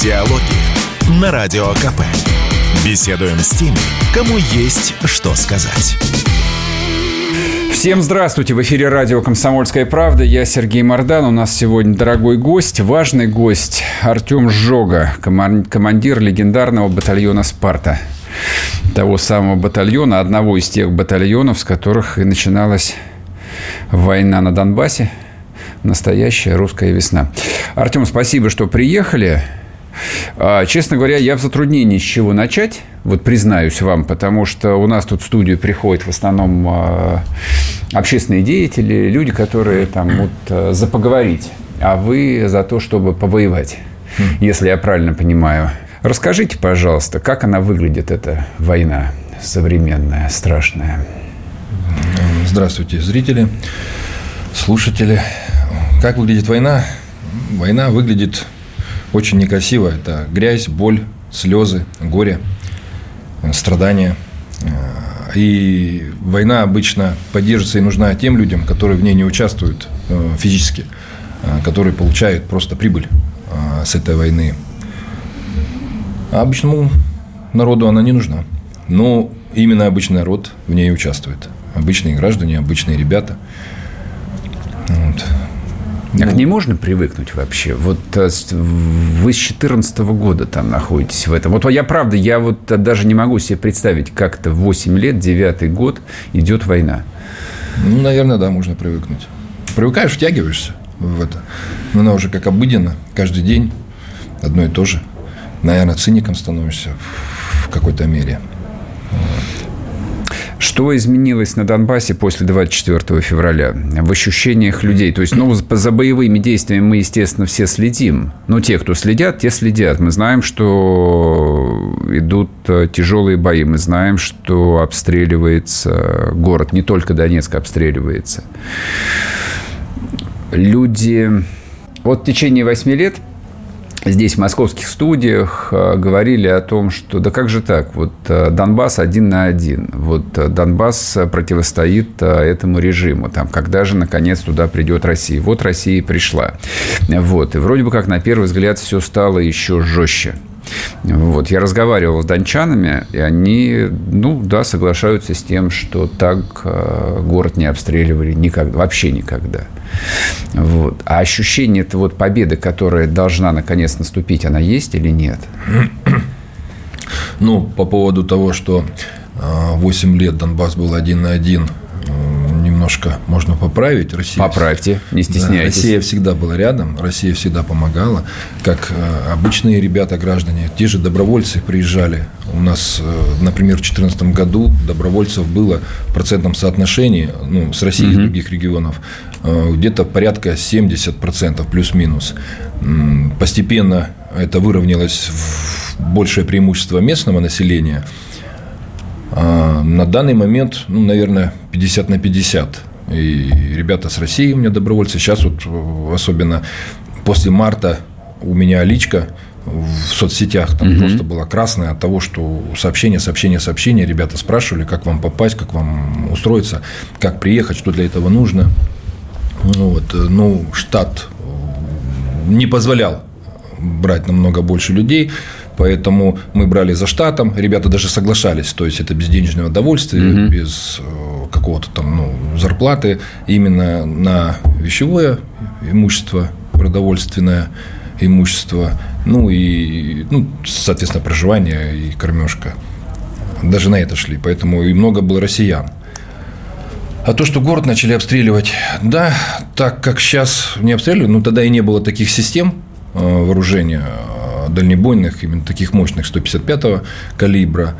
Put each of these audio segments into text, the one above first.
Диалоги на Радио КП. Беседуем с теми, кому есть что сказать. Всем здравствуйте! В эфире радио «Комсомольская правда». Я Сергей Мордан. У нас сегодня дорогой гость, важный гость Артем Жога, командир легендарного батальона «Спарта». Того самого батальона, одного из тех батальонов, с которых и начиналась война на Донбассе. Настоящая русская весна. Артем, спасибо, что приехали. А, честно говоря, я в затруднении, с чего начать, вот признаюсь вам, потому что у нас тут в студию приходят в основном а, общественные деятели, люди, которые там вот а, за поговорить, а вы за то, чтобы повоевать, хм. если я правильно понимаю. Расскажите, пожалуйста, как она выглядит, эта война современная, страшная? Здравствуйте, зрители, слушатели. Как выглядит война? Война выглядит очень некрасиво. Это грязь, боль, слезы, горе, страдания. И война обычно поддерживается и нужна тем людям, которые в ней не участвуют э, физически, э, которые получают просто прибыль э, с этой войны. А обычному народу она не нужна. Но именно обычный народ в ней участвует. Обычные граждане, обычные ребята. Вот. А к ней можно привыкнуть вообще? Вот э, вы с 2014 года там находитесь в этом. Вот я правда, я вот даже не могу себе представить, как это 8 лет, 9 год идет война. Ну, наверное, да, можно привыкнуть. Привыкаешь, втягиваешься в это. Но она уже как обыденно, каждый день одно и то же. Наверное, циником становишься в какой-то мере. Что изменилось на Донбассе после 24 февраля в ощущениях людей? То есть, ну, за боевыми действиями мы, естественно, все следим. Но те, кто следят, те следят. Мы знаем, что идут э, тяжелые бои. Мы знаем, что обстреливается город. Не только Донецк обстреливается. Люди... Вот в течение восьми лет здесь, в московских студиях, э, говорили о том, что да как же так, вот э, Донбасс один на один, вот э, Донбасс противостоит этому режиму, там, когда же, наконец, туда придет Россия. Вот Россия и пришла. Вот, и вроде бы как на первый взгляд все стало еще жестче. Вот. Я разговаривал с дончанами, и они, ну, да, соглашаются с тем, что так город не обстреливали никогда, вообще никогда. Вот. А ощущение это вот победы, которая должна наконец наступить, она есть или нет? Ну, по поводу того, что 8 лет Донбасс был один на один немножко можно поправить. Россия, Поправьте, не стесняйтесь. Да, Россия всегда была рядом, Россия всегда помогала. Как э, обычные ребята, граждане, те же добровольцы приезжали. У нас, э, например, в 2014 году добровольцев было в процентном соотношении ну, с Россией угу. и других регионов э, где-то порядка 70% плюс-минус. Постепенно это выровнялось в большее преимущество местного населения – на данный момент, ну, наверное, 50 на 50. И ребята с России у меня добровольцы. Сейчас вот особенно после марта у меня личка в соцсетях там угу. просто была красная от того, что сообщение, сообщение, сообщение. Ребята спрашивали, как вам попасть, как вам устроиться, как приехать, что для этого нужно. Ну, вот, ну, штат не позволял брать намного больше людей. Поэтому мы брали за штатом, ребята даже соглашались, то есть это без денежного удовольствия, угу. без э, какого-то там ну, зарплаты, именно на вещевое имущество, продовольственное имущество, ну и, ну, соответственно, проживание и кормежка. Даже на это шли, поэтому и много было россиян. А то, что город начали обстреливать, да, так как сейчас не обстреливают, ну тогда и не было таких систем э, вооружения, дальнобойных, именно таких мощных 155-го калибра,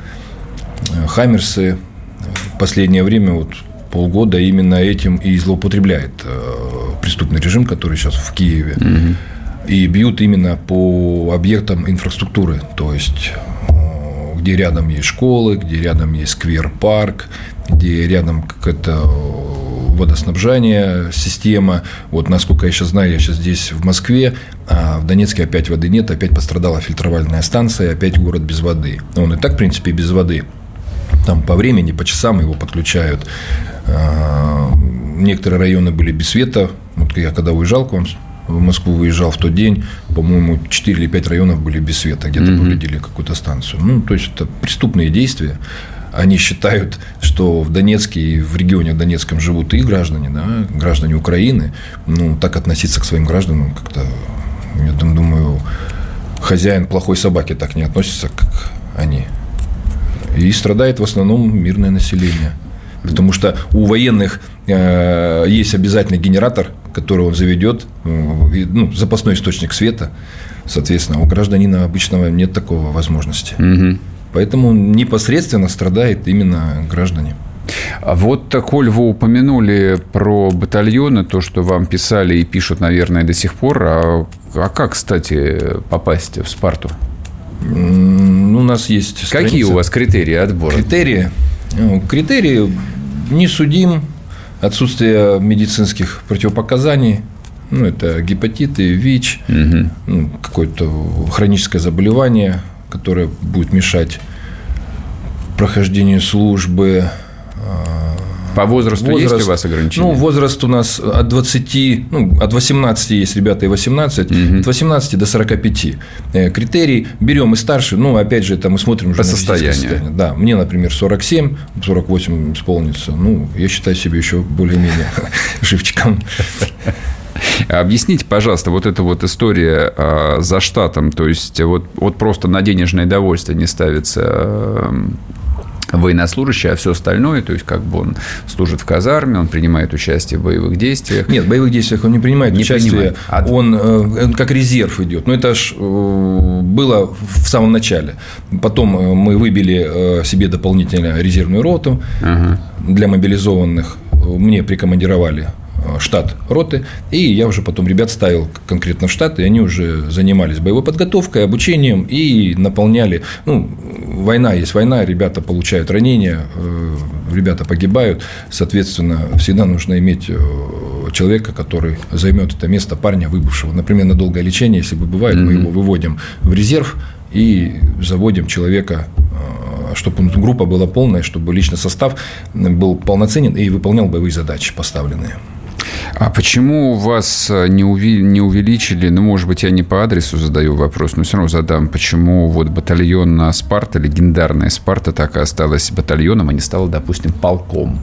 э, Хаммерсы в последнее время, вот полгода именно этим и злоупотребляет э, преступный режим, который сейчас в Киеве. Угу. И бьют именно по объектам инфраструктуры, то есть э, где рядом есть школы, где рядом есть сквер-парк, где рядом какая-то водоснабжения, система. Вот насколько я сейчас знаю, я сейчас здесь в Москве, а в Донецке опять воды нет, опять пострадала фильтровальная станция, опять город без воды. Он и так, в принципе, без воды. Там по времени, по часам его подключают. А, некоторые районы были без света. Вот я когда уезжал к вам в Москву выезжал в тот день, по-моему, 4 или 5 районов были без света, где-то mm повредили какую-то станцию. Ну, то есть, это преступные действия. Они считают, что в Донецке и в регионе Донецком живут их граждане, да, граждане Украины. Ну, так относиться к своим гражданам как-то, я думаю, хозяин плохой собаки так не относится, как они. И страдает в основном мирное население. Потому что у военных э, есть обязательный генератор, который он заведет, э, ну, запасной источник света. Соответственно, у гражданина обычного нет такого возможности. Угу. Поэтому непосредственно страдает именно граждане. А вот, коль вы упомянули про батальоны, то, что вам писали и пишут, наверное, до сих пор, а, а как, кстати, попасть в Спарту? Ну, у нас есть страница. Какие у вас критерии отбора? Критерии? Ну, критерии не судим, отсутствие медицинских противопоказаний, ну, это гепатиты, ВИЧ, угу. ну, какое-то хроническое заболевание, которое будет мешать прохождению службы, по возрасту возраст, есть у вас ограничения? Ну, возраст у нас от 20, ну, от 18 есть ребята и 18, угу. от 18 до 45. Э, критерий берем и старше, ну, опять же, это мы смотрим уже По на состоянию. состояние. Да, мне, например, 47, 48 исполнится. Ну, я считаю себя еще более-менее живчиком. Объясните, пожалуйста, вот эта вот история э, за штатом, то есть вот, вот просто на денежное довольствие не ставится э, военнослужащий, а все остальное, то есть как бы он служит в казарме, он принимает участие в боевых действиях. Нет, в боевых действиях он не принимает не участие, принимает. А... он э, как резерв идет. Но это ж э, было в самом начале. Потом э, мы выбили себе дополнительно резервную роту ага. для мобилизованных. Мне прикомандировали штат роты, и я уже потом ребят ставил конкретно в штат, и они уже занимались боевой подготовкой, обучением и наполняли, ну, война есть война, ребята получают ранения, э, ребята погибают, соответственно, всегда нужно иметь э, человека, который займет это место парня, выбывшего. Например, на долгое лечение, если бы бывает, mm-hmm. мы его выводим в резерв и заводим человека чтобы группа была полная, чтобы личный состав был полноценен и выполнял боевые задачи поставленные. А почему вас э, не, уви... не увеличили, ну, может быть, я не по адресу задаю вопрос, но все равно задам, почему вот батальон Спарта, легендарная Спарта, так и осталась батальоном, а не стала, допустим, полком?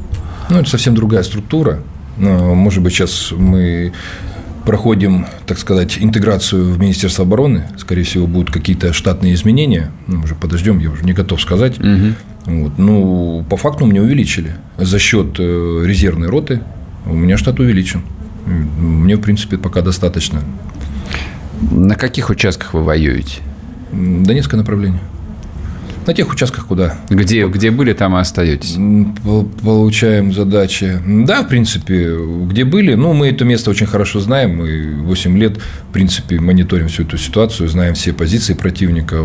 Ну, это совсем другая структура. Может быть, сейчас мы проходим, так сказать, интеграцию в Министерство обороны. Скорее всего, будут какие-то штатные изменения. Ну, уже подождем, я уже не готов сказать. Угу. Вот. Ну, по факту мне увеличили за счет э, резервной роты у меня штат увеличен. Мне, в принципе, пока достаточно. На каких участках вы воюете? Донецкое направление. На тех участках, куда. Где, где были, там и остаетесь. Получаем задачи. Да, в принципе, где были. Ну, мы это место очень хорошо знаем. Мы 8 лет, в принципе, мониторим всю эту ситуацию, знаем все позиции противника,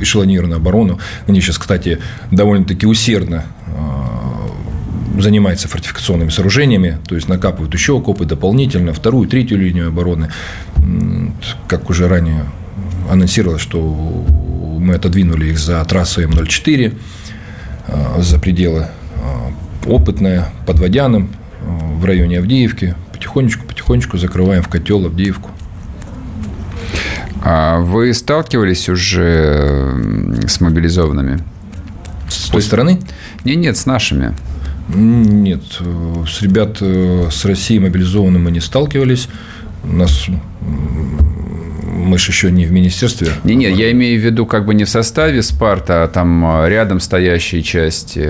эшелонированную оборону. Они сейчас, кстати, довольно-таки усердно а, занимается фортификационными сооружениями, то есть накапывают еще окопы дополнительно, вторую, третью линию обороны. Как уже ранее анонсировалось, что мы отодвинули их за трассу М04, а, за пределы а, опытная, под Водяным, а, в районе Авдеевки. Потихонечку-потихонечку закрываем в котел Авдеевку. А вы сталкивались уже с мобилизованными? С той стороны? Нет, нет, с нашими. Нет, с ребят э, с Россией мобилизованными мы не сталкивались. У нас мы же еще не в министерстве. Не, нет, я имею в виду как бы не в составе Спарта, а там э, рядом стоящие части.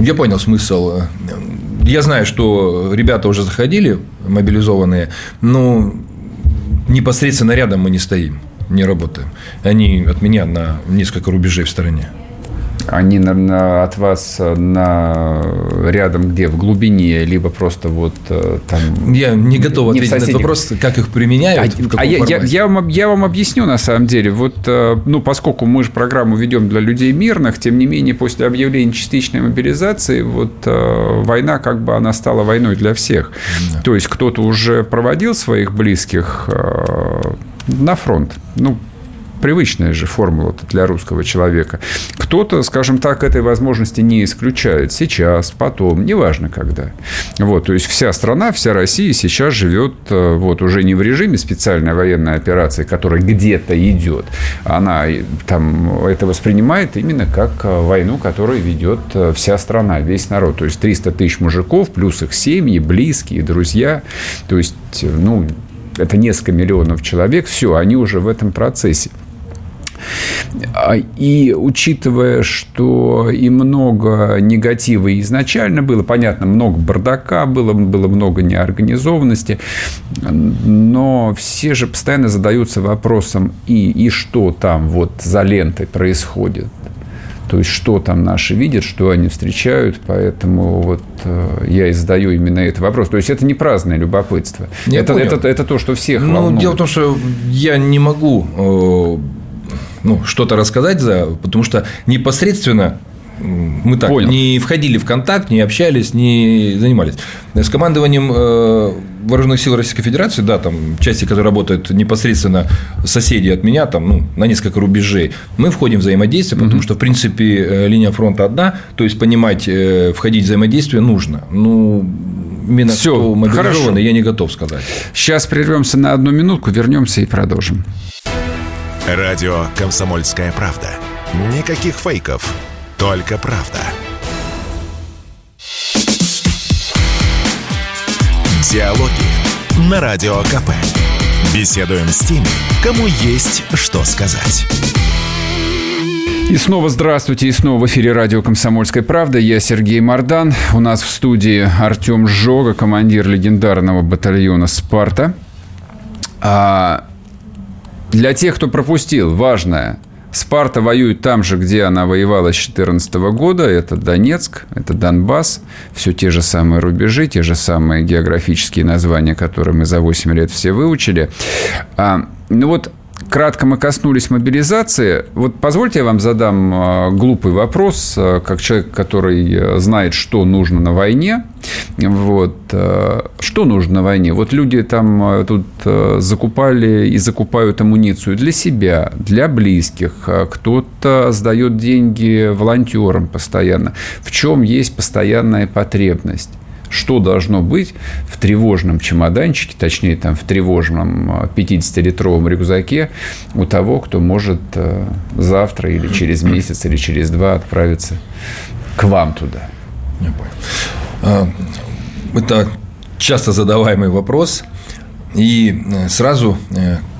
Я понял смысл. Я знаю, что ребята уже заходили, мобилизованные, но непосредственно рядом мы не стоим, не работаем. Они от меня на несколько рубежей в стороне. Они на, на, от вас э, на, рядом где? В глубине, либо просто вот э, там... Я не готов не ответить на этот вопрос, как их применяют, а, а я, я, я, вам, я вам объясню, на самом деле. Вот, э, ну, поскольку мы же программу ведем для людей мирных, тем не менее, после объявления частичной мобилизации, вот война, как бы, она стала войной для всех. Да. То есть, кто-то уже проводил своих близких на фронт. Ну, привычная же формула для русского человека. Кто-то, скажем так, этой возможности не исключает. Сейчас, потом, неважно когда. Вот, то есть вся страна, вся Россия сейчас живет э, вот, уже не в режиме специальной военной операции, которая где-то идет. Она там это воспринимает именно как э, войну, которую ведет э, вся страна, весь народ. То есть 300 тысяч мужиков, плюс их семьи, близкие, друзья. То есть, ну, это несколько миллионов человек, все, они уже в этом процессе. А, и учитывая, что и много негатива изначально было, понятно, много бардака было, было много неорганизованности, но все же постоянно задаются вопросом, и, и что там вот за лентой происходит. То есть, что там наши видят, что они встречают, поэтому вот э, я и задаю именно этот вопрос. То есть, это не праздное любопытство. это, это, это то, что всех Ну, волнует. дело в том, что я не могу э, ну, что-то рассказать, за, потому что непосредственно мы так Понял. не входили в контакт, не общались, не занимались. С командованием э, Вооруженных сил Российской Федерации, да, там части, которые работают непосредственно соседи от меня, там, ну, на несколько рубежей, мы входим в взаимодействие, потому mm что, в принципе, э, линия фронта одна, то есть понимать, э, входить в взаимодействие нужно. Ну, именно Все, кто мобилизованный, я не готов сказать. Сейчас прервемся на одну минутку, вернемся и продолжим. Радио «Комсомольская правда». Никаких фейков, только правда. Диалоги на Радио КП. Беседуем с теми, кому есть что сказать. И снова здравствуйте, и снова в эфире радио «Комсомольская правда». Я Сергей Мордан. У нас в студии Артем Жога, командир легендарного батальона «Спарта». А для тех, кто пропустил, важное. Спарта воюет там же, где она воевала с 2014 года. Это Донецк, это Донбасс. Все те же самые рубежи, те же самые географические названия, которые мы за 8 лет все выучили. А, ну вот кратко мы коснулись мобилизации. Вот позвольте я вам задам а, глупый вопрос, а, как человек, который э, знает, что нужно на войне. Вот. Э, что нужно на войне? Вот люди там тут закупали и закупают амуницию для себя, для близких. Кто-то сдает деньги волонтерам постоянно. В чем есть постоянная потребность? Что должно быть в тревожном чемоданчике, точнее, там, в тревожном 50-литровом э, рюкзаке у того, кто может э, завтра или через месяц или через два отправиться к вам туда. Я понял. А, это часто задаваемый вопрос. И э, сразу,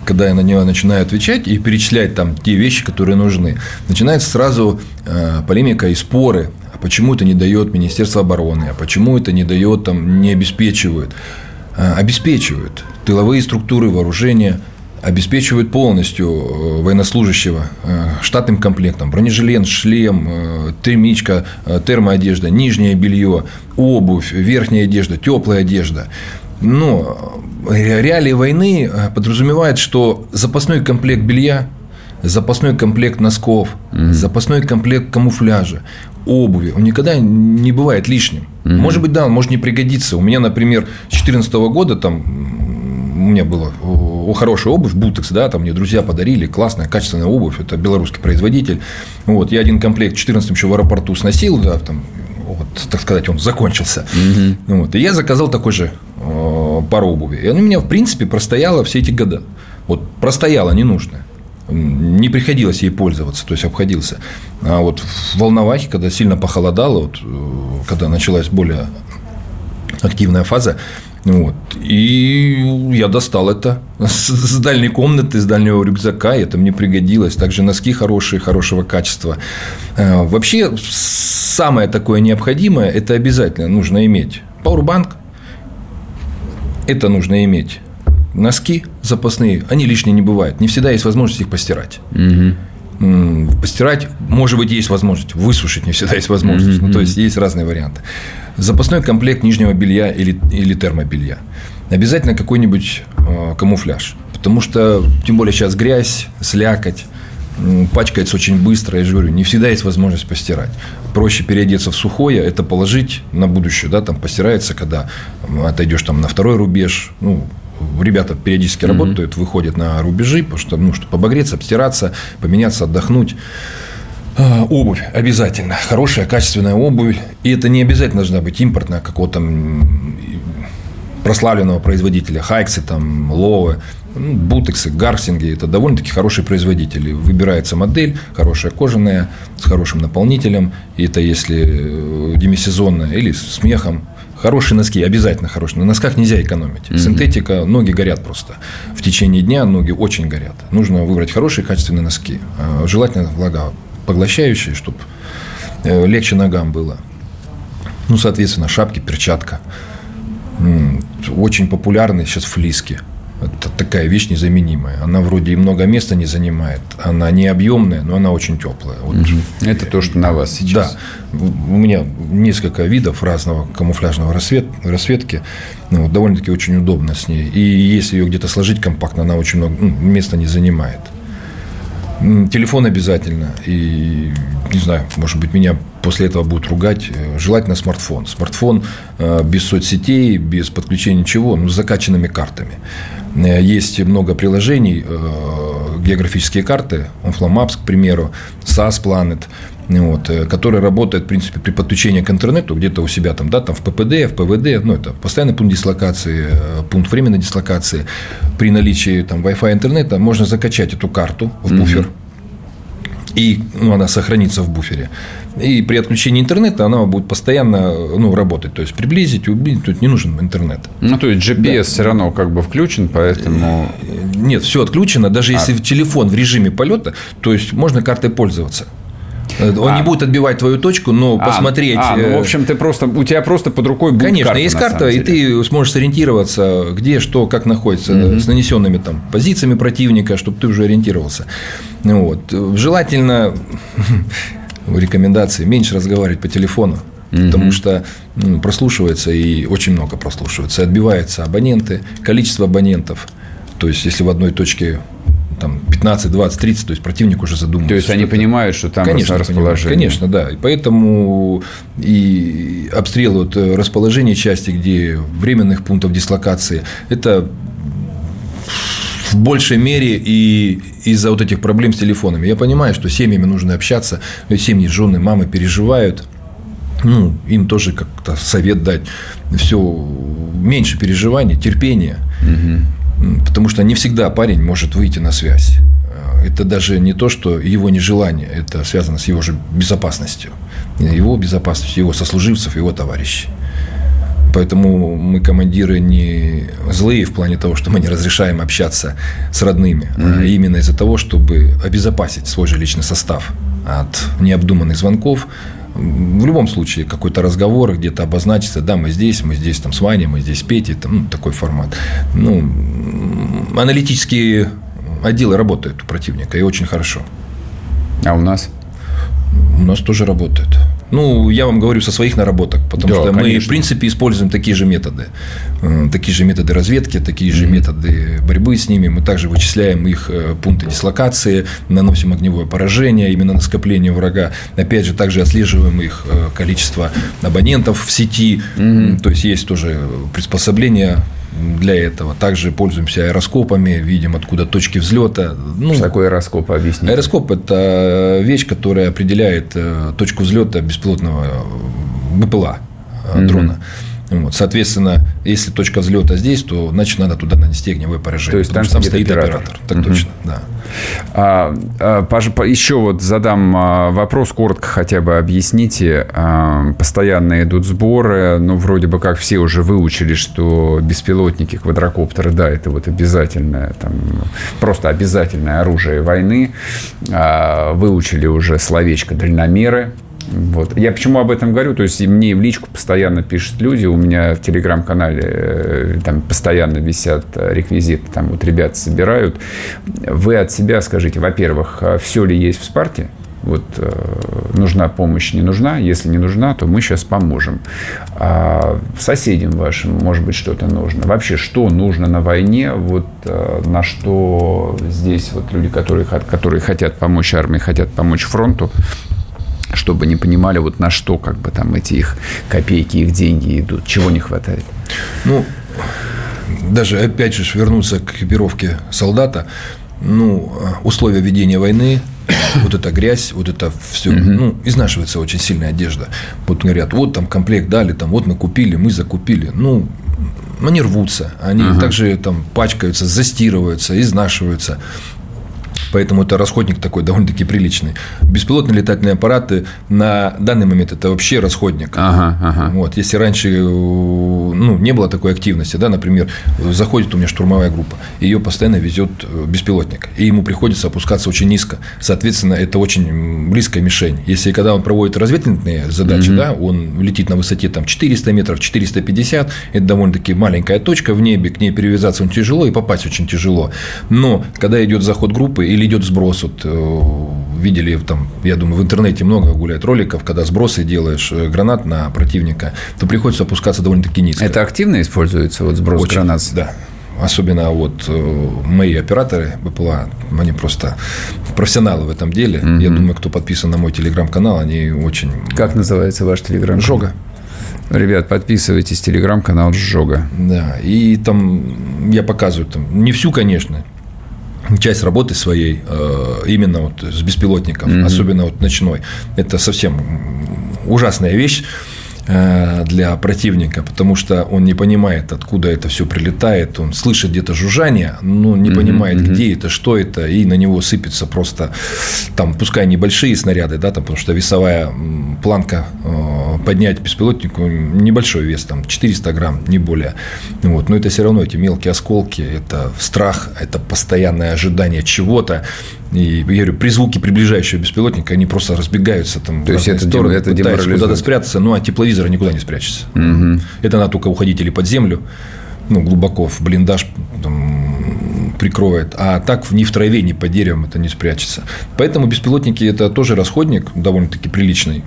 когда я на него начинаю отвечать и перечислять там те вещи, которые нужны, начинается сразу полемика и споры а почему это не дает Министерство обороны, а почему это не дает, там, не обеспечивают. А, обеспечивают. Тыловые структуры вооружения обеспечивают полностью э, военнослужащего э, штатным комплектом. Бронежилет, шлем, э, термичка, термоодежда, нижнее белье, обувь, верхняя одежда, теплая одежда. Но реалии войны подразумевают, что запасной комплект белья запасной комплект носков, mm-hmm. запасной комплект камуфляжа, обуви, он никогда не бывает лишним. Mm-hmm. Может быть, да, он может не пригодиться. У меня, например, с 2014 года там у меня была хорошая обувь, Бутекс, да, там мне друзья подарили, классная, качественная обувь, это белорусский производитель. Вот, я один комплект в 14 еще в аэропорту сносил, да, там, вот, так сказать, он закончился. Mm-hmm. Вот, и я заказал такой же э, пару обуви. И она у меня, в принципе, простояла все эти года. Вот простояла ненужная не приходилось ей пользоваться, то есть обходился. А вот в Волновахе, когда сильно похолодало, вот, э, когда началась более активная фаза, вот, и я достал это с дальней комнаты, с дальнего рюкзака, и это мне пригодилось. Также носки хорошие, хорошего качества. Э, вообще, самое такое необходимое, это обязательно нужно иметь. Powerbank, это нужно иметь носки запасные, они лишние не бывают. Не всегда есть возможность их постирать. Угу. Постирать, может быть, есть возможность. Высушить не всегда есть возможность. Угу. Ну, то есть, есть разные варианты. Запасной комплект нижнего белья или, или термобелья. Обязательно какой-нибудь э, камуфляж. Потому что, тем более, сейчас грязь, слякоть пачкается очень быстро, я же говорю, не всегда есть возможность постирать. Проще переодеться в сухое, это положить на будущее, да, там постирается, когда отойдешь там на второй рубеж, ну, ребята периодически mm-hmm. работают, выходят на рубежи, потому что, ну, чтобы обогреться, обстираться, поменяться, отдохнуть. А, обувь обязательно. Хорошая, качественная обувь. И это не обязательно должна быть импортная какого-то прославленного производителя. Хайксы, там, Ловы, ну, Бутексы, Гарсинги. Это довольно-таки хорошие производители. Выбирается модель, хорошая кожаная, с хорошим наполнителем. И это если э, демисезонная или с мехом. Хорошие носки, обязательно хорошие. На носках нельзя экономить. Mm-hmm. Синтетика, ноги горят просто. В течение дня ноги очень горят. Нужно выбрать хорошие качественные носки. А, желательно влагопоглощающие, чтобы э, легче ногам было. Ну, соответственно, шапки, перчатка. Очень популярны сейчас флиски. Это такая вещь незаменимая. Она вроде и много места не занимает. Она не объемная, но она очень теплая. Вот. Это то, что на вас сейчас. Да. У меня несколько видов разного камуфляжного рассвет, рассветки. Ну, вот, довольно-таки очень удобно с ней. И если ее где-то сложить компактно, она очень много ну, места не занимает. Телефон обязательно. И, не знаю, может быть, меня после этого будут ругать. Э, желательно смартфон. Смартфон э, без соцсетей, без подключения ничего, но с закачанными картами. Э, есть много приложений, географические карты, Onflamaps, к примеру, SAS Planet, вот, которые работают, в принципе, при подключении к интернету где-то у себя там, да, там в ППД, в ПВД, ну, это постоянный пункт дислокации, пункт временной дислокации. При наличии там Wi-Fi интернета можно закачать эту карту в буфер, и ну, она сохранится в буфере. И при отключении интернета она будет постоянно ну, работать. То есть приблизить, убить, тут не нужен интернет. Ну, то есть GPS да. все равно как бы включен, поэтому. Нет, все отключено. Даже а. если телефон в режиме полета, то есть можно картой пользоваться. Он а. не будет отбивать твою точку, но а. посмотреть. А, ну, в э, общем, ты просто, у тебя просто под рукой будет Конечно, карта, есть карта, и ты сможешь сориентироваться, где, что, как находится, угу. с нанесенными там позициями противника, чтобы ты уже ориентировался. Вот. Желательно рекомендации меньше разговаривать по телефону. Потому что ну, прослушивается и очень много прослушивается. Отбиваются абоненты, количество абонентов. То есть, если в одной точке там 15, 20, 30, то есть противник уже задумывается. То есть они понимают, что там конечно, расположение. Конечно, да. И поэтому и обстрелы вот, э, расположение части, где временных пунктов дислокации, это в большей мере и из-за вот этих проблем с телефонами. Я понимаю, что семьями нужно общаться, семьи, жены, мамы переживают, ну, им тоже как-то совет дать. Все меньше переживаний, терпения. Угу. Потому что не всегда парень может выйти на связь. Это даже не то, что его нежелание, это связано с его же безопасностью. Его безопасностью, его сослуживцев, его товарищей. Поэтому мы командиры не злые в плане того, что мы не разрешаем общаться с родными, mm-hmm. а именно из-за того, чтобы обезопасить свой же личный состав от необдуманных звонков, в любом случае какой-то разговор где-то обозначится, да, мы здесь, мы здесь там с Ваней, мы здесь с Петей, там, ну, такой формат. Ну, аналитические отделы работают у противника, и очень хорошо. А у нас? У нас тоже работают. Ну, я вам говорю со своих наработок, потому да, что конечно. мы, в принципе, используем такие же методы. Э, такие же методы разведки, такие же mm-hmm. методы борьбы с ними. Мы также вычисляем их э, пункты дислокации, наносим огневое поражение именно на скопление врага. Опять же, также отслеживаем их э, количество абонентов в сети. Mm-hmm. То есть, есть тоже приспособления для этого. Также пользуемся аэроскопами, видим, откуда точки взлета. Ну, Что такое аэроскоп? Объясните. Аэроскоп – это вещь, которая определяет э, точку взлета беспилотного э, БПЛА mm-hmm. Вот, соответственно, если точка взлета здесь, то значит надо туда нанести огневое поражение. То есть там, там стоит оператор. оператор. Так угу. точно, да. А, а, еще вот задам а, вопрос, коротко хотя бы объясните. А, постоянно идут сборы, ну, вроде бы как все уже выучили, что беспилотники, квадрокоптеры, да, это вот обязательное, там, просто обязательное оружие войны. А, выучили уже словечко дальномеры, вот. Я почему об этом говорю? То есть мне в личку постоянно пишут люди, у меня в телеграм-канале э, там постоянно висят реквизиты, там вот ребята собирают. Вы от себя скажите, во-первых, а все ли есть в Спарте? Вот э, нужна помощь, не нужна. Если не нужна, то мы сейчас поможем. А соседям вашим, может быть, что-то нужно. Вообще, что нужно на войне? Вот э, на что здесь вот люди, которые, которые хотят помочь армии, хотят помочь фронту, чтобы не понимали, вот на что как бы там эти их копейки, их деньги идут, чего не хватает? Ну, даже опять же вернуться к экипировке солдата, ну, условия ведения войны, вот эта грязь, вот это все, ну, изнашивается очень сильная одежда. Вот говорят, вот там комплект дали, там, вот мы купили, мы закупили. Ну, они рвутся, они uh также там пачкаются, застирываются, изнашиваются. Поэтому это расходник такой довольно-таки приличный. Беспилотные летательные аппараты на данный момент это вообще расходник. Ага, ага. Вот, если раньше ну, не было такой активности, да, например, заходит у меня штурмовая группа, ее постоянно везет э, беспилотник, и ему приходится опускаться очень низко. Соответственно, это очень близкая мишень. Если когда он проводит разведывательные задачи, угу. да, он летит на высоте там 400 метров, 450, это довольно-таки маленькая точка в небе, к ней перевязаться очень тяжело и попасть очень тяжело. Но когда идет заход группы или идет сброс, вот э, видели там, я думаю, в интернете много гуляет роликов, когда сбросы делаешь э, гранат на противника, то приходится опускаться довольно-таки низко. Это активно используется, вот сброс Очень, гранат? Да. Особенно вот э, мои операторы БПЛА, они просто профессионалы в этом деле. Mm-hmm. Я думаю, кто подписан на мой телеграм-канал, они очень... Как называется ваш телеграм? Жога. Ребят, подписывайтесь, телеграм-канал Жога. Да, и там я показываю, там, не всю, конечно, часть работы своей э, именно вот с беспилотником, mm-hmm. особенно вот ночной. Это совсем ужасная вещь. Э, для противника, потому что он не понимает, откуда это все прилетает, он слышит где-то жужжание, но не понимает, mm-hmm. где это, что это, и на него сыпется просто, там, пускай небольшие снаряды, да, там, потому что весовая планка э, поднять беспилотнику небольшой вес, там, 400 грамм, не более, вот, но это все равно эти мелкие осколки, это страх, это постоянное ожидание чего-то, и, я говорю, при звуке приближающего беспилотника они просто разбегаются там То в есть это, стороны, это пытаются куда-то спрятаться, ну, а тепловизора никуда не спрячется. Угу. Это надо только уходить или под землю, ну, глубоко в блиндаж там, прикроет, а так ни в траве, ни под деревом это не спрячется. Поэтому беспилотники – это тоже расходник довольно-таки приличный.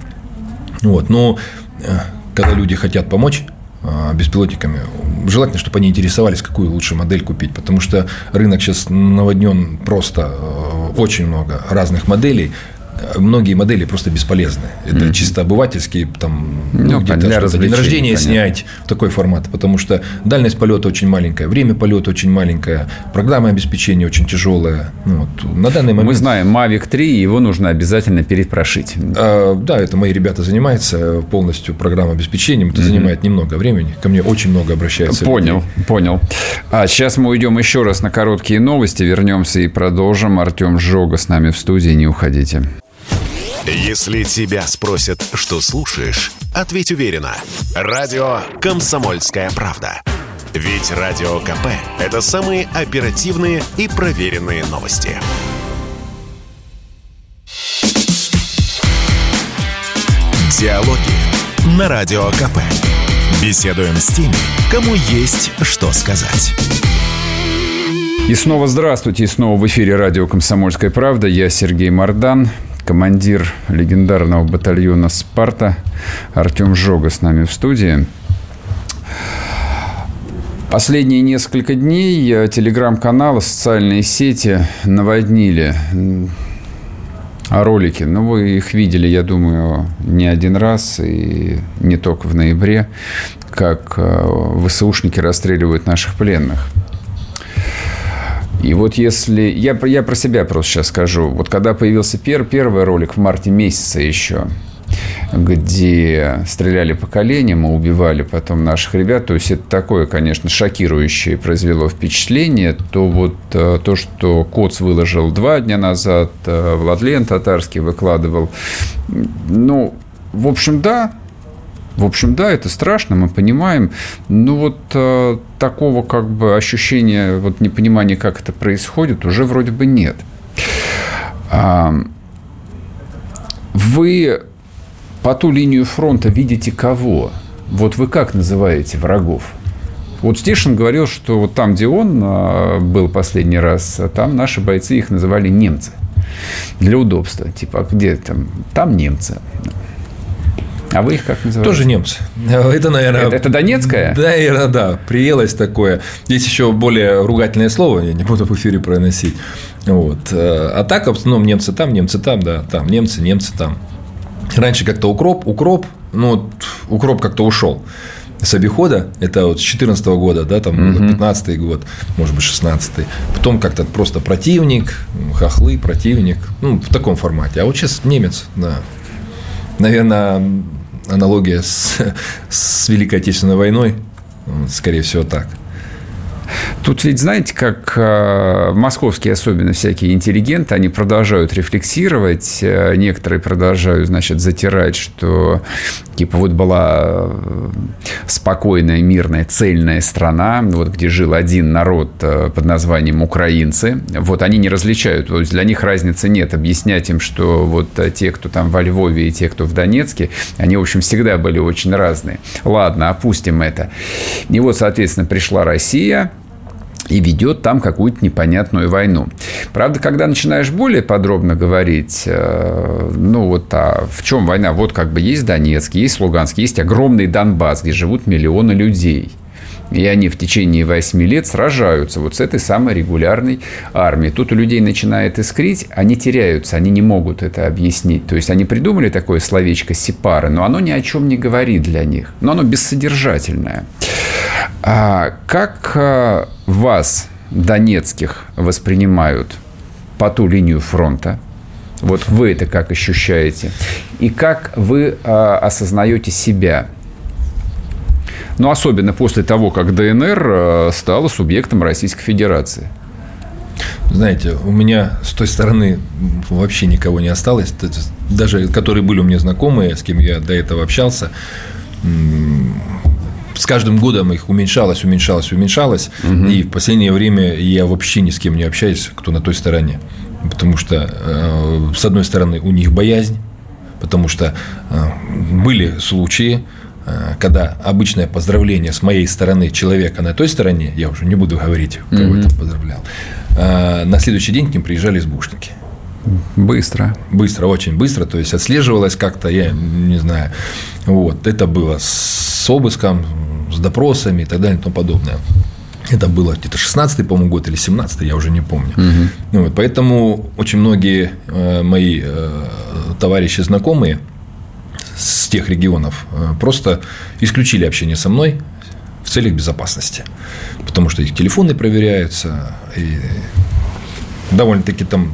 Вот. Но э, когда люди хотят помочь, а, беспилотниками. Желательно, чтобы они интересовались, какую лучше модель купить, потому что рынок сейчас наводнен просто э, очень много разных моделей многие модели просто бесполезны. Это mm-hmm. чисто обывательские, там, ну, ну где-то что-то день рождения понятно. снять в такой формат, потому что дальность полета очень маленькая, время полета очень маленькое, программа обеспечения очень тяжелая. Ну, вот, на данный момент... Мы знаем, Mavic 3, его нужно обязательно перепрошить. А, да, это мои ребята занимаются полностью программой обеспечения, это mm-hmm. занимает немного времени, ко мне очень много обращается. Понял, людей. понял. А сейчас мы уйдем еще раз на короткие новости, вернемся и продолжим. Артем Жога с нами в студии, не уходите. Если тебя спросят, что слушаешь, ответь уверенно. Радио «Комсомольская правда». Ведь Радио КП – это самые оперативные и проверенные новости. Диалоги на Радио КП. Беседуем с теми, кому есть что сказать. И снова здравствуйте, и снова в эфире радио «Комсомольская правда». Я Сергей Мордан командир легендарного батальона «Спарта» Артем Жога с нами в студии. Последние несколько дней э, телеграм-каналы, социальные сети наводнили ролики. Ну, вы их видели, я думаю, не один раз, и не только в ноябре, как э, ВСУшники расстреливают наших пленных – и вот если... Я, я про себя просто сейчас скажу. Вот когда появился пер, первый ролик в марте месяца еще, где стреляли по коленям и убивали потом наших ребят. То есть это такое, конечно, шокирующее произвело впечатление. То вот э, то, что Коц выложил два дня назад, э, Владлен Татарский выкладывал. Ну, в общем, да, в общем, да, это страшно, мы понимаем. Но вот э, такого как бы ощущения, вот непонимания, как это происходит, уже вроде бы нет. А, вы по ту линию фронта видите кого? Вот вы как называете врагов? Вот Стешин говорил, что вот там, где он э, был последний раз, там наши бойцы их называли немцы. Для удобства. Типа, а где там? Там немцы. А вы их как называете? Тоже немцы. Это, наверное... Это, это Донецкая? Да, наверное, да. Приелось такое. Есть еще более ругательное слово, я не буду в эфире проносить. Вот. А так, в основном, немцы там, немцы там, да, там, немцы, немцы там. Раньше как-то укроп, укроп, ну, укроп как-то ушел. с обихода, это вот с 14 года, да, там угу. 15 год, может быть, 16 Потом как-то просто противник, хохлы, противник, ну, в таком формате. А вот сейчас немец, да. Наверное, аналогия с, с Великой Отечественной войной, скорее всего, так. Тут ведь, знаете, как э, московские особенно всякие интеллигенты, они продолжают рефлексировать, э, некоторые продолжают, значит, затирать, что типа вот была э, спокойная, мирная, цельная страна, вот где жил один народ под названием украинцы. Вот они не различают, то есть для них разницы нет. Объяснять им, что вот те, кто там во Львове и те, кто в Донецке, они, в общем, всегда были очень разные. Ладно, опустим это. И вот, соответственно, пришла Россия, и ведет там какую-то непонятную войну. Правда, когда начинаешь более подробно говорить, э, ну вот а в чем война? Вот как бы есть Донецк, есть Луганск, есть огромный Донбасс, где живут миллионы людей. И они в течение 8 лет сражаются вот с этой самой регулярной армией. Тут у людей начинает искрить, они теряются, они не могут это объяснить. То есть они придумали такое словечко «сепары», но оно ни о чем не говорит для них. Но оно бессодержательное. А как а, вас, донецких, воспринимают по ту линию фронта? Вот вы это как ощущаете? И как вы а, осознаете себя? Ну, особенно после того, как ДНР а, стала субъектом Российской Федерации. Знаете, у меня с той стороны вообще никого не осталось. Даже которые были у меня знакомые, с кем я до этого общался, с каждым годом их уменьшалось, уменьшалось, уменьшалось. Угу. И в последнее время я вообще ни с кем не общаюсь, кто на той стороне. Потому что, э, с одной стороны, у них боязнь, потому что э, были случаи, э, когда обычное поздравление с моей стороны человека на той стороне, я уже не буду говорить, кого mm-hmm. я там поздравлял, на следующий день к ним приезжали избушники. Быстро. Быстро, очень быстро. То есть отслеживалось как-то, я не знаю. Вот. Это было с обыском, с допросами и так далее и тому подобное. Это было где-то 16-й, по-моему, год или 17-й, я уже не помню. Угу. Вот, поэтому очень многие э, мои э, товарищи, знакомые с тех регионов э, просто исключили общение со мной в целях безопасности. Потому что их телефоны проверяются, и довольно-таки там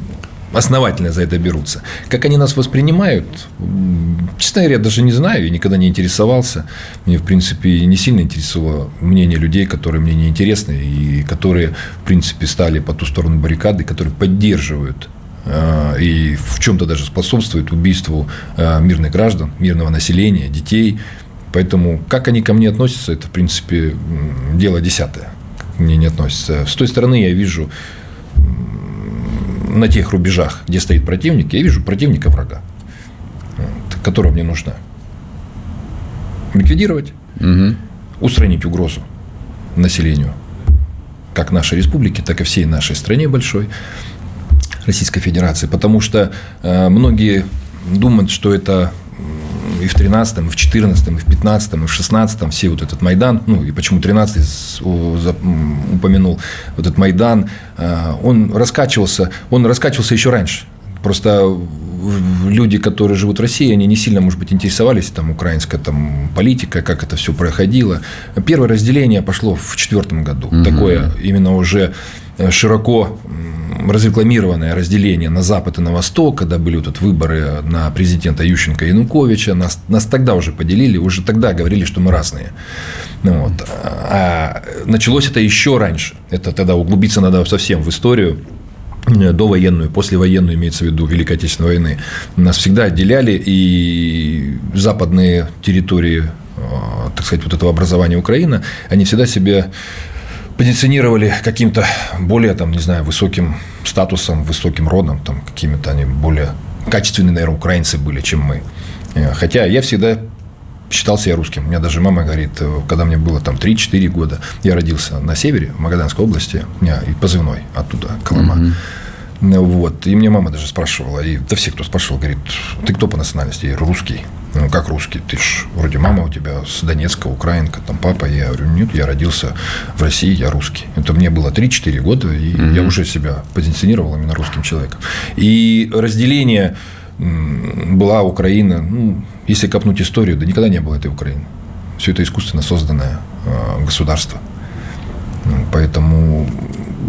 основательно за это берутся. Как они нас воспринимают, честно говоря, даже не знаю, я никогда не интересовался. Мне, в принципе, не сильно интересовало мнение людей, которые мне не интересны и которые, в принципе, стали по ту сторону баррикады, которые поддерживают и в чем-то даже способствуют убийству э, мирных граждан, мирного населения, детей. Поэтому как они ко мне относятся, это, в принципе, дело десятое. Мне не относится. С той стороны я вижу на тех рубежах, где стоит противник, я вижу противника врага, которого мне нужно ликвидировать, угу. устранить угрозу населению, как нашей республики, так и всей нашей стране большой, Российской Федерации. Потому что э, многие думают, что это и в 13 и в 14 и в 15 и в 16 все вот этот Майдан, ну и почему 13 упомянул, вот этот Майдан, э, он раскачивался, он раскачивался еще раньше. Просто люди, которые живут в России, они не сильно, может быть, интересовались там украинской там, политикой, как это все проходило. Первое разделение пошло в четвертом году. Угу. Такое именно уже широко разрекламированное разделение на Запад и на Восток, когда были вот выборы на президента Ющенко и Януковича, нас, нас тогда уже поделили, уже тогда говорили, что мы разные. Ну, вот. А началось это еще раньше. Это тогда углубиться надо совсем в историю довоенную, послевоенную, имеется в виду Великой Отечественной войны, нас всегда отделяли, и западные территории, а, так сказать, вот этого образования Украины, они всегда себе позиционировали каким-то более, там, не знаю, высоким статусом, высоким родом, там, какими-то они более качественные, наверное, украинцы были, чем мы. Э, хотя я всегда считался я русским. У меня даже мама говорит, э, когда мне было там 3-4 года, я родился на севере, в Магаданской области, у меня и позывной оттуда, Колыма. Угу. Вот. И мне мама даже спрашивала, и да все, кто спрашивал, говорит, ты кто по национальности? Я русский. Ну, как русский? Ты ж вроде мама у тебя с Донецка, украинка, там папа. Я говорю, нет, я родился в России, я русский. Это мне было 3-4 года, и угу. я уже себя позиционировал именно русским человеком. И разделение была Украина, ну, если копнуть историю, да никогда не было этой Украины. Все это искусственно созданное э, государство. Поэтому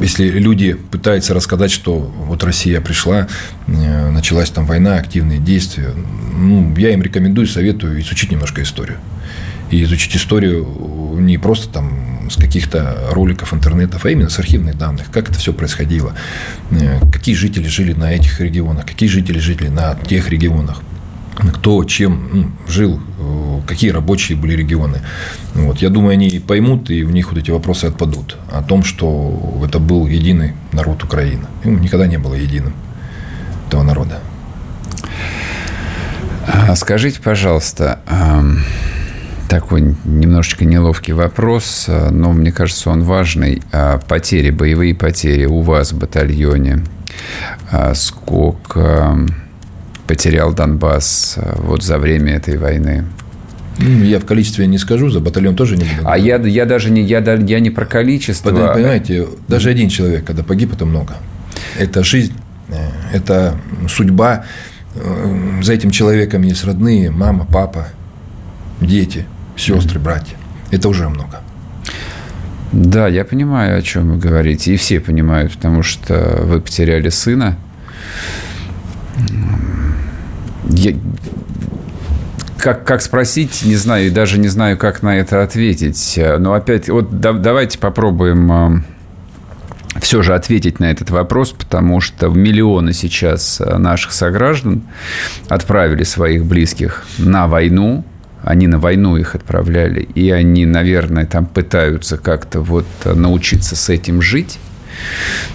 если люди пытаются рассказать, что вот Россия пришла, э, началась там война, активные действия, ну, я им рекомендую, советую изучить немножко историю. И изучить историю не просто там с каких-то роликов, интернетов, а именно с архивных данных, как это все происходило, э, какие жители жили на этих регионах, какие жители жили на тех регионах, кто чем ну, жил, э, какие рабочие были регионы. Вот. Я думаю, они поймут, и у них вот эти вопросы отпадут. О том, что это был единый народ Украины. И никогда не было единым этого народа. А скажите, пожалуйста, такой немножечко неловкий вопрос, но мне кажется, он важный. А потери, боевые потери у вас в батальоне. А сколько потерял Донбасс э, вот за время этой войны? Я в количестве не скажу, за батальон тоже не буду. А я, я даже не, я, я не про количество. А понимаете, даже один человек, когда погиб, это много. Это жизнь, э, это судьба. Э, за этим человеком есть родные, мама, папа, дети, сестры, братья. Это уже много. Да, я понимаю, о чем вы говорите. И все понимают, потому что вы потеряли сына я, как, как спросить, не знаю, и даже не знаю, как на это ответить. Но опять, вот да, давайте попробуем э, все же ответить на этот вопрос, потому что миллионы сейчас э, наших сограждан отправили своих близких на войну, они на войну их отправляли, и они, наверное, там пытаются как-то вот научиться с этим жить.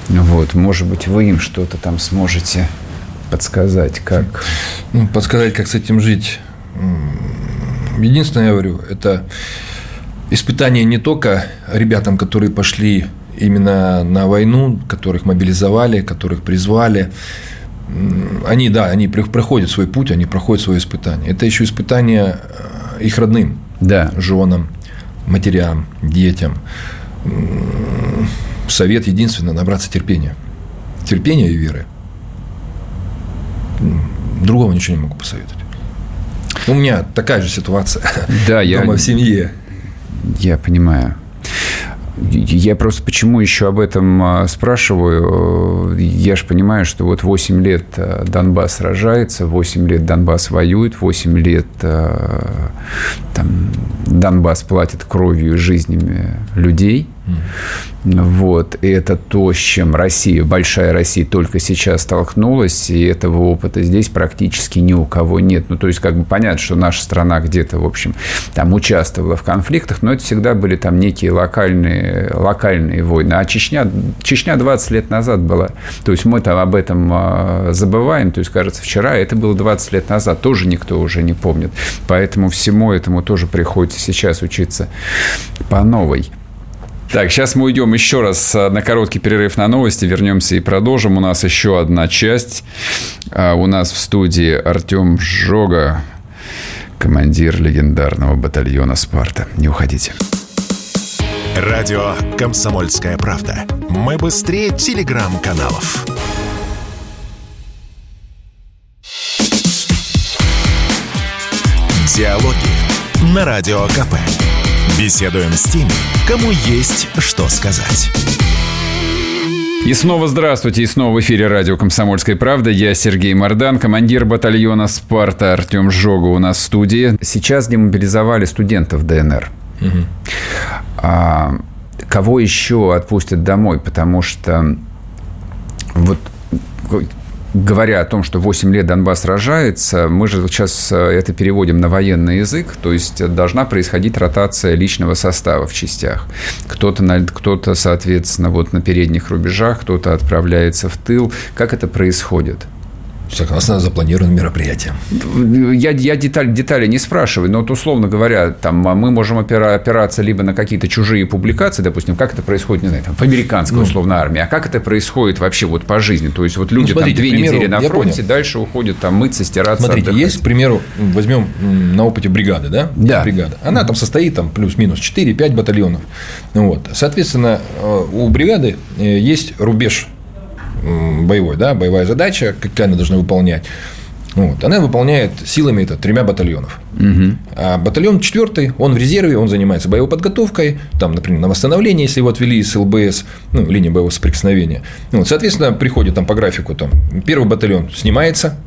Вот, может быть, вы им что-то там сможете подсказать, как? Ну, подсказать, как с этим жить. Единственное, я говорю, это испытание не только ребятам, которые пошли именно на войну, которых мобилизовали, которых призвали. Они, да, они проходят свой путь, они проходят свое испытание. Это еще испытание их родным, да. женам, матерям, детям. Совет единственное – набраться терпения. Терпения и веры. Другого ничего не могу посоветовать. У меня такая же ситуация да, дома я, в семье. Я понимаю. Я просто почему еще об этом а, спрашиваю? Я же понимаю, что вот 8 лет а, Донбасс сражается, 8 лет Донбасс воюет, 8 лет а, там, Донбасс платит кровью и жизнями людей. Вот. И это то, с чем Россия, большая Россия только сейчас столкнулась, и этого опыта здесь практически ни у кого нет. Ну, то есть, как бы понятно, что наша страна где-то, в общем, там участвовала в конфликтах, но это всегда были там некие локальные, локальные войны. А Чечня, Чечня 20 лет назад была. То есть, мы там об этом а, забываем. То есть, кажется, вчера это было 20 лет назад. Тоже никто уже не помнит. Поэтому всему этому тоже приходится сейчас учиться по новой. Так, сейчас мы уйдем еще раз а, на короткий перерыв на новости, вернемся и продолжим. У нас еще одна часть. А, у нас в студии Артем Жога, командир легендарного батальона «Спарта». Не уходите. Радио «Комсомольская правда». Мы быстрее телеграм-каналов. Диалоги на Радио КП. Беседуем с теми, кому есть что сказать. И снова здравствуйте, и снова в эфире радио «Комсомольская правда». Я Сергей Мордан, командир батальона «Спарта» Артем Жога у нас в студии. Сейчас демобилизовали студентов ДНР. Угу. А, кого еще отпустят домой? Потому что вот говоря о том, что 8 лет Донбасс сражается, мы же сейчас э, это переводим на военный язык, то есть должна происходить ротация личного состава в частях. Кто-то, кто-то соответственно, вот на передних рубежах, кто-то отправляется в тыл. Как это происходит? Согласно запланированным мероприятиям. Я, я деталь, детали не спрашиваю, но вот условно говоря, там, а мы можем опира, опираться либо на какие-то чужие публикации, допустим, как это происходит, не знаю, там, в американской ну, условно армии, а как это происходит вообще вот по жизни? То есть вот люди ну, смотрите, там две примеру, недели на фронте, понял. дальше уходят там мыться, стираться, Смотрите, отдыхать. есть, к примеру, возьмем на опыте бригады, да? Да. Бригада. Она там состоит там плюс-минус 4-5 батальонов. Вот. Соответственно, э, у бригады э, есть рубеж боевой, да, боевая задача, какая она должна выполнять. Вот. Она выполняет силами это тремя батальонов. Угу. А батальон четвертый, он в резерве, он занимается боевой подготовкой, там, например, на восстановление, если его отвели из ЛБС, ну, линии боевого соприкосновения. Вот, соответственно, приходит там по графику, там, первый батальон снимается,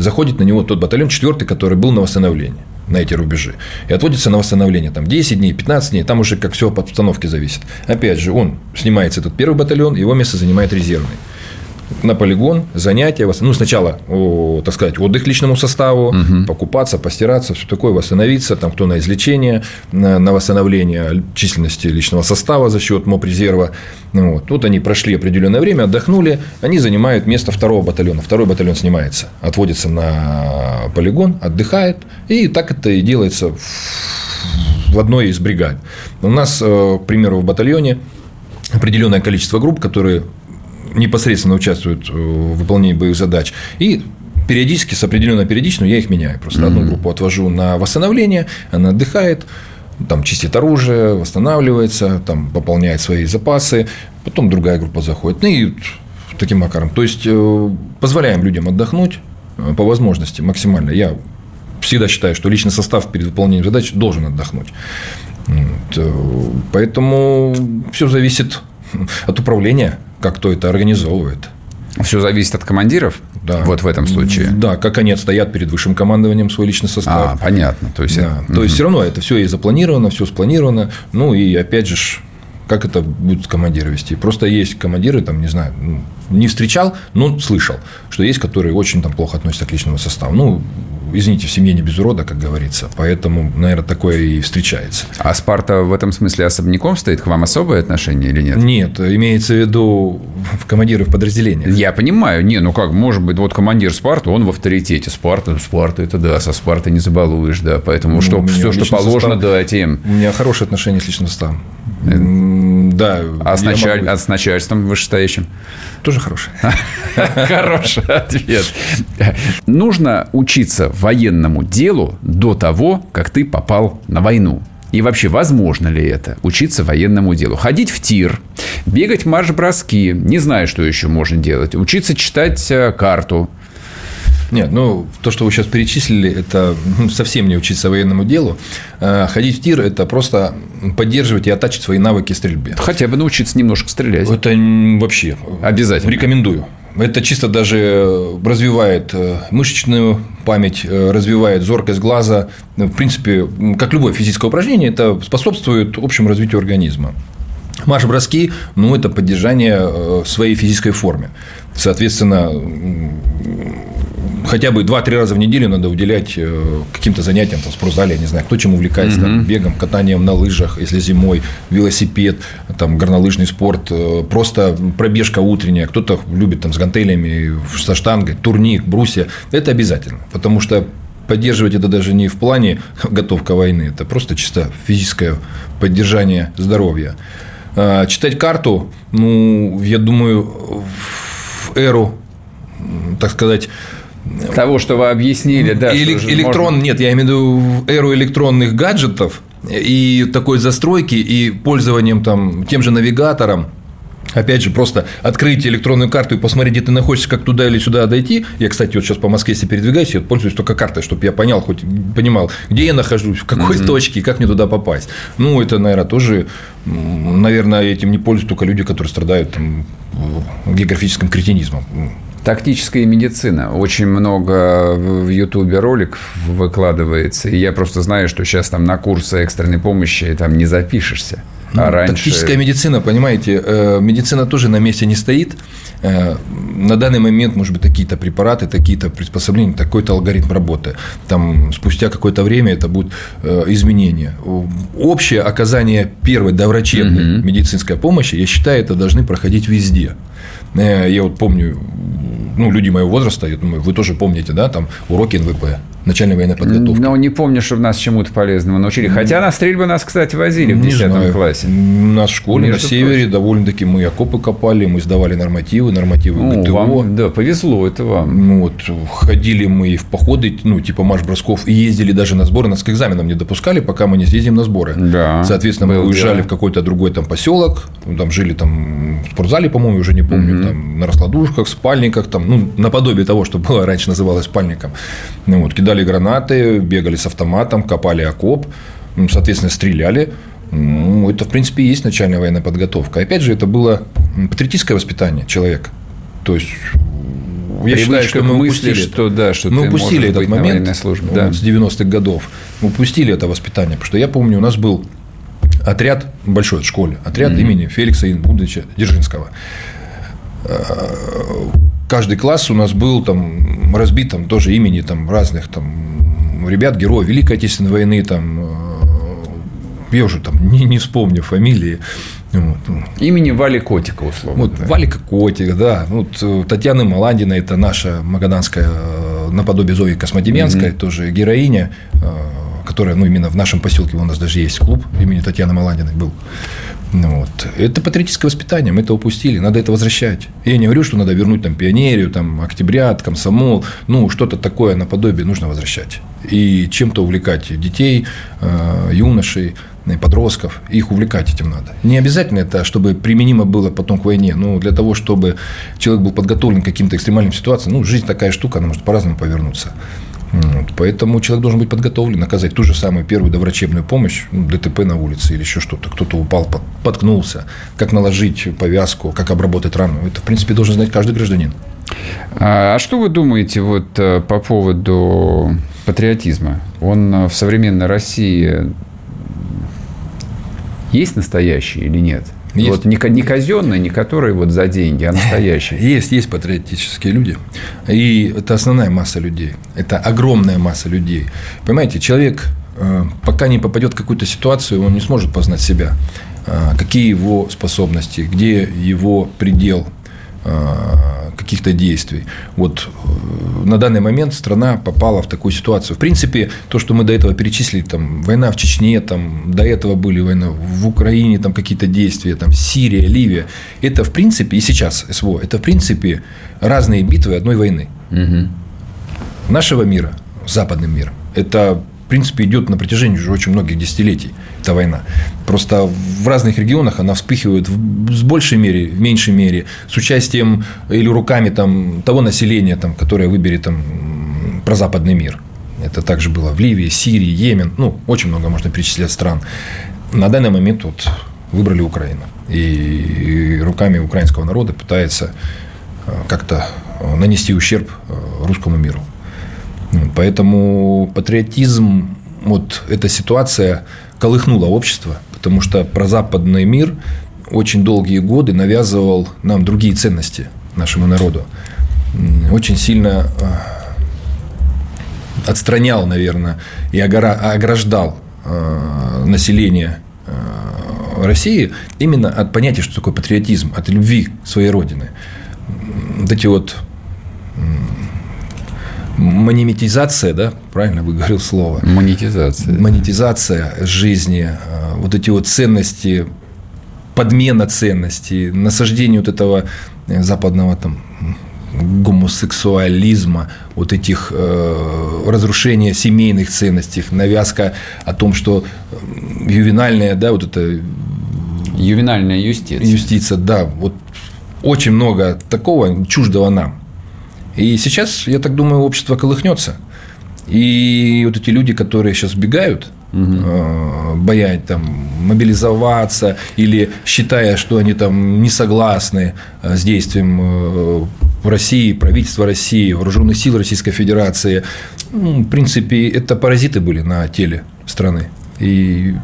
заходит на него тот батальон четвертый, который был на восстановлении на эти рубежи. И отводится на восстановление там 10 дней, 15 дней, там уже как все по обстановке зависит. Опять же, он снимается, этот первый батальон, его место занимает резервный на полигон, занятия, ну, сначала, так сказать, отдых личному составу, угу. покупаться, постираться, все такое, восстановиться, там, кто на излечение, на восстановление численности личного состава за счет МОП резерва. Ну, вот. Тут они прошли определенное время, отдохнули, они занимают место второго батальона. Второй батальон снимается, отводится на полигон, отдыхает, и так это и делается в одной из бригад. У нас, э, к примеру, в батальоне определенное количество групп, которые непосредственно участвуют э, в выполнении боевых задач. И периодически, с определенной периодичностью я их меняю. Просто mm-hmm. одну группу отвожу на восстановление, она отдыхает, там чистит оружие, восстанавливается, там пополняет свои запасы, потом другая группа заходит. Ну и таким макаром. То есть э, позволяем людям отдохнуть э, по возможности максимально. Я всегда считаю, что личный состав перед выполнением задач должен отдохнуть. Поэтому все зависит от управления как кто это организовывает. Все зависит от командиров? Да. Вот в этом случае. Да, как они отстоят перед высшим командованием свой личный состав. А, понятно. То есть, да. угу. То есть все равно это все и запланировано, все спланировано. Ну и опять же, как это будут командиры вести. Просто есть командиры, там, не знаю, ну, не встречал, но слышал, что есть, которые очень там плохо относятся к личному составу. Ну, извините, в семье не без урода, как говорится. Поэтому, наверное, такое и встречается. А Спарта в этом смысле особняком стоит? К вам особое отношение или нет? Нет, имеется в виду в командиры в подразделениях. Я понимаю. Не, ну как, может быть, вот командир Спарта, он в авторитете. Спарта, Спарта это да, со Спартой не забалуешь, да. Поэтому ну, что, все, что положено, состав, дать им. У меня хорошие отношения с личным составом. Да. А с, началь... могу... а с начальством вышестоящим? Тоже хороший. Хороший ответ. Нужно учиться военному делу до того, как ты попал на войну. И вообще, возможно ли это? Учиться военному делу. Ходить в тир, бегать марш-броски. Не знаю, что еще можно делать. Учиться читать э, карту. Нет, ну, то, что вы сейчас перечислили, это ну, совсем не учиться военному делу. А ходить в тир – это просто поддерживать и оттачивать свои навыки стрельбы. Хотя бы научиться немножко стрелять. Это вообще. Обязательно. Рекомендую. Это чисто даже развивает э, мышечную память, э, развивает зоркость глаза. В принципе, как любое физическое упражнение, это способствует общему развитию организма. Марш-броски, ну, это поддержание э, своей физической формы. Соответственно, хотя бы 2-3 раза в неделю надо уделять э, каким-то занятиям там, спортзале, я не знаю, кто чем увлекается, там, бегом, катанием на лыжах, если зимой, велосипед, там, горнолыжный спорт, э, просто пробежка утренняя, кто-то любит там с гантелями, со штангой, турник, брусья, это обязательно, потому что поддерживать это даже не в плане готовка войны, это просто чисто физическое поддержание здоровья. А, читать карту, ну, я думаю, в эру, так сказать, того, что вы объяснили, да. Или, электрон, можно... нет, я имею в виду эру электронных гаджетов и такой застройки и пользованием там тем же навигатором, Опять же, просто открыть электронную карту и посмотреть, где ты находишься, как туда или сюда дойти. Я, кстати, вот сейчас по Москве, если передвигаюсь, я пользуюсь только картой, чтобы я понял, хоть понимал, где я нахожусь, в какой mm-hmm. точке, как мне туда попасть. Ну, это, наверное, тоже, наверное, этим не пользуются только люди, которые страдают там, географическим кретинизмом. Тактическая медицина. Очень много в Ютубе роликов выкладывается. И я просто знаю, что сейчас там на курсы экстренной помощи там не запишешься. А ну, раньше... Тактическая медицина, понимаете, э, медицина тоже на месте не стоит. Э, на данный момент, может быть, какие-то препараты, какие-то приспособления, такой-то алгоритм работы. Там спустя какое-то время это будут э, изменения. Общее оказание первой доврачебной угу. медицинской помощи, я считаю, это должны проходить везде. Я вот помню, ну, люди моего возраста, я думаю, вы тоже помните, да, там уроки НВП. Начальной военной подготовки. Но не помню, что нас чему-то полезному научили. Хотя на стрельбы нас, кстати, возили в 10 классе. У нас в школе Между на севере довольно-таки мы окопы копали, мы сдавали нормативы, нормативы ну, ГТО. Вам, да, повезло это вам. Ну, вот, ходили мы в походы, ну, типа марш-бросков, и ездили даже на сборы, нас к экзаменам не допускали, пока мы не съездим на сборы. Да. Соответственно, мы уезжали дело. в какой-то другой там поселок, там жили там в спортзале, по-моему, уже не помню, угу. там на раскладушках, спальниках, там, ну, наподобие того, что было раньше называлось спальником. Ну, вот, кидали гранаты, бегали с автоматом, копали окоп, соответственно, стреляли. Ну, это, в принципе, и есть начальная военная подготовка. Опять же, это было патриотическое воспитание человека. То есть я считаю, что мы мысли, упустили, что, да, что мы упустили этот момент службе, да. с 90-х годов. Мы упустили это воспитание. Потому что я помню, у нас был отряд большой в школе, отряд mm-hmm. имени Феликса Инбудовича Дзержинского. Каждый класс у нас был там разбит там тоже имени там разных там ребят, героев Великой Отечественной войны, там э, я уже там не, не вспомню фамилии. Вот. Имени Вали Котика, условно. Вот, да. Валика Котик, да. Вот, э, Татьяна Маландина – это наша магаданская, э, наподобие Зои Космодемьянская, mm-hmm. тоже героиня, которая, ну, именно в нашем поселке у нас даже есть клуб имени Татьяны Маландиной был. Ну, вот. Это патриотическое воспитание, мы это упустили, надо это возвращать. Я не говорю, что надо вернуть там пионерию, там, октябрят, комсомол, ну, что-то такое наподобие нужно возвращать. И чем-то увлекать детей, э, юношей, подростков, их увлекать этим надо. Не обязательно это, чтобы применимо было потом к войне, но для того, чтобы человек был подготовлен к каким-то экстремальным ситуациям, ну, жизнь такая штука, она может по-разному повернуться. Вот, поэтому человек должен быть подготовлен оказать ту же самую первую доврачебную помощь, ну, ДТП на улице или еще что-то. Кто-то упал, поткнулся, как наложить повязку, как обработать рану. Это, в принципе, должен знать каждый гражданин. А, а что вы думаете вот э, по поводу патриотизма? Он э, в современной России есть настоящий или нет? Есть. Вот не, не казенные, не которые вот за деньги, а настоящие. Есть, есть патриотические люди. И это основная масса людей. Это огромная масса людей. Понимаете, человек, э, пока не попадет в какую-то ситуацию, он не сможет познать себя. Э, какие его способности, где его предел каких-то действий. Вот э, на данный момент страна попала в такую ситуацию. В принципе, то, что мы до этого перечислили, там, война в Чечне, там, до этого были войны в Украине, там, какие-то действия, там, Сирия, Ливия, это, в принципе, и сейчас СВО, это, в принципе, разные битвы одной войны. Угу. Нашего мира, западным миром, это принципе, идет на протяжении уже очень многих десятилетий, эта война. Просто в разных регионах она вспыхивает в, с большей мере, в меньшей мере, с участием или руками там, того населения, там, которое выберет там, прозападный мир. Это также было в Ливии, Сирии, Йемен, ну, очень много можно перечислять стран. На данный момент вот выбрали Украину. И руками украинского народа пытается э, как-то э, нанести ущерб э, русскому миру. Поэтому патриотизм, вот эта ситуация колыхнула общество, потому что прозападный мир очень долгие годы навязывал нам другие ценности нашему народу. Очень сильно а, отстранял, наверное, и ограждал а, население а, России именно от понятия, что такое патриотизм, от любви своей родины. Вот эти вот монетизация, да, правильно вы говорил слово? Монетизация. Монетизация жизни, э, вот эти вот ценности, подмена ценностей, насаждение вот этого э, западного там гомосексуализма, вот этих э, разрушения семейных ценностей, навязка о том, что э, ювенальная, да, вот это ювенальная юстиция. Юстиция, да, вот очень много такого чуждого нам. И сейчас, я так думаю, общество колыхнется. И вот эти люди, которые сейчас бегают, угу. боясь там мобилизоваться или считая, что они там не согласны э, с действием э, России, правительства России, вооруженных сил Российской Федерации, ну, в принципе, это паразиты были на теле страны. И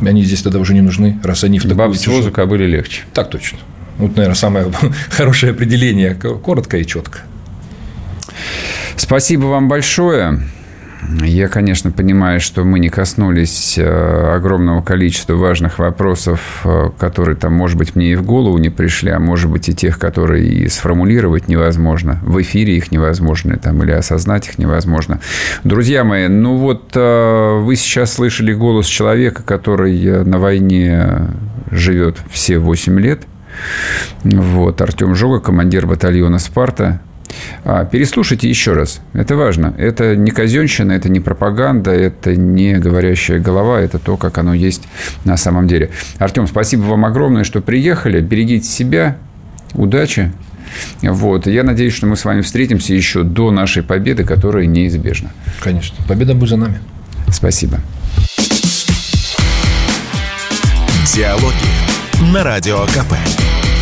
они здесь тогда уже не нужны, раз они в такую Баб воздуха были легче. Так точно. Вот, наверное, самое хорошее определение, коротко и четко. Спасибо вам большое. Я, конечно, понимаю, что мы не коснулись э, огромного количества важных вопросов, э, которые там, может быть, мне и в голову не пришли, а может быть и тех, которые и сформулировать невозможно. В эфире их невозможно там, или осознать их невозможно. Друзья мои, ну вот э, вы сейчас слышали голос человека, который на войне живет все 8 лет. Вот, Артем Жога, командир батальона «Спарта», а, переслушайте еще раз. Это важно. Это не казенщина, это не пропаганда, это не говорящая голова, это то, как оно есть на самом деле. Артем, спасибо вам огромное, что приехали. Берегите себя. Удачи. Вот. Я надеюсь, что мы с вами встретимся еще до нашей победы, которая неизбежна. Конечно. Победа будет за нами. Спасибо. Диалоги на Радио КП.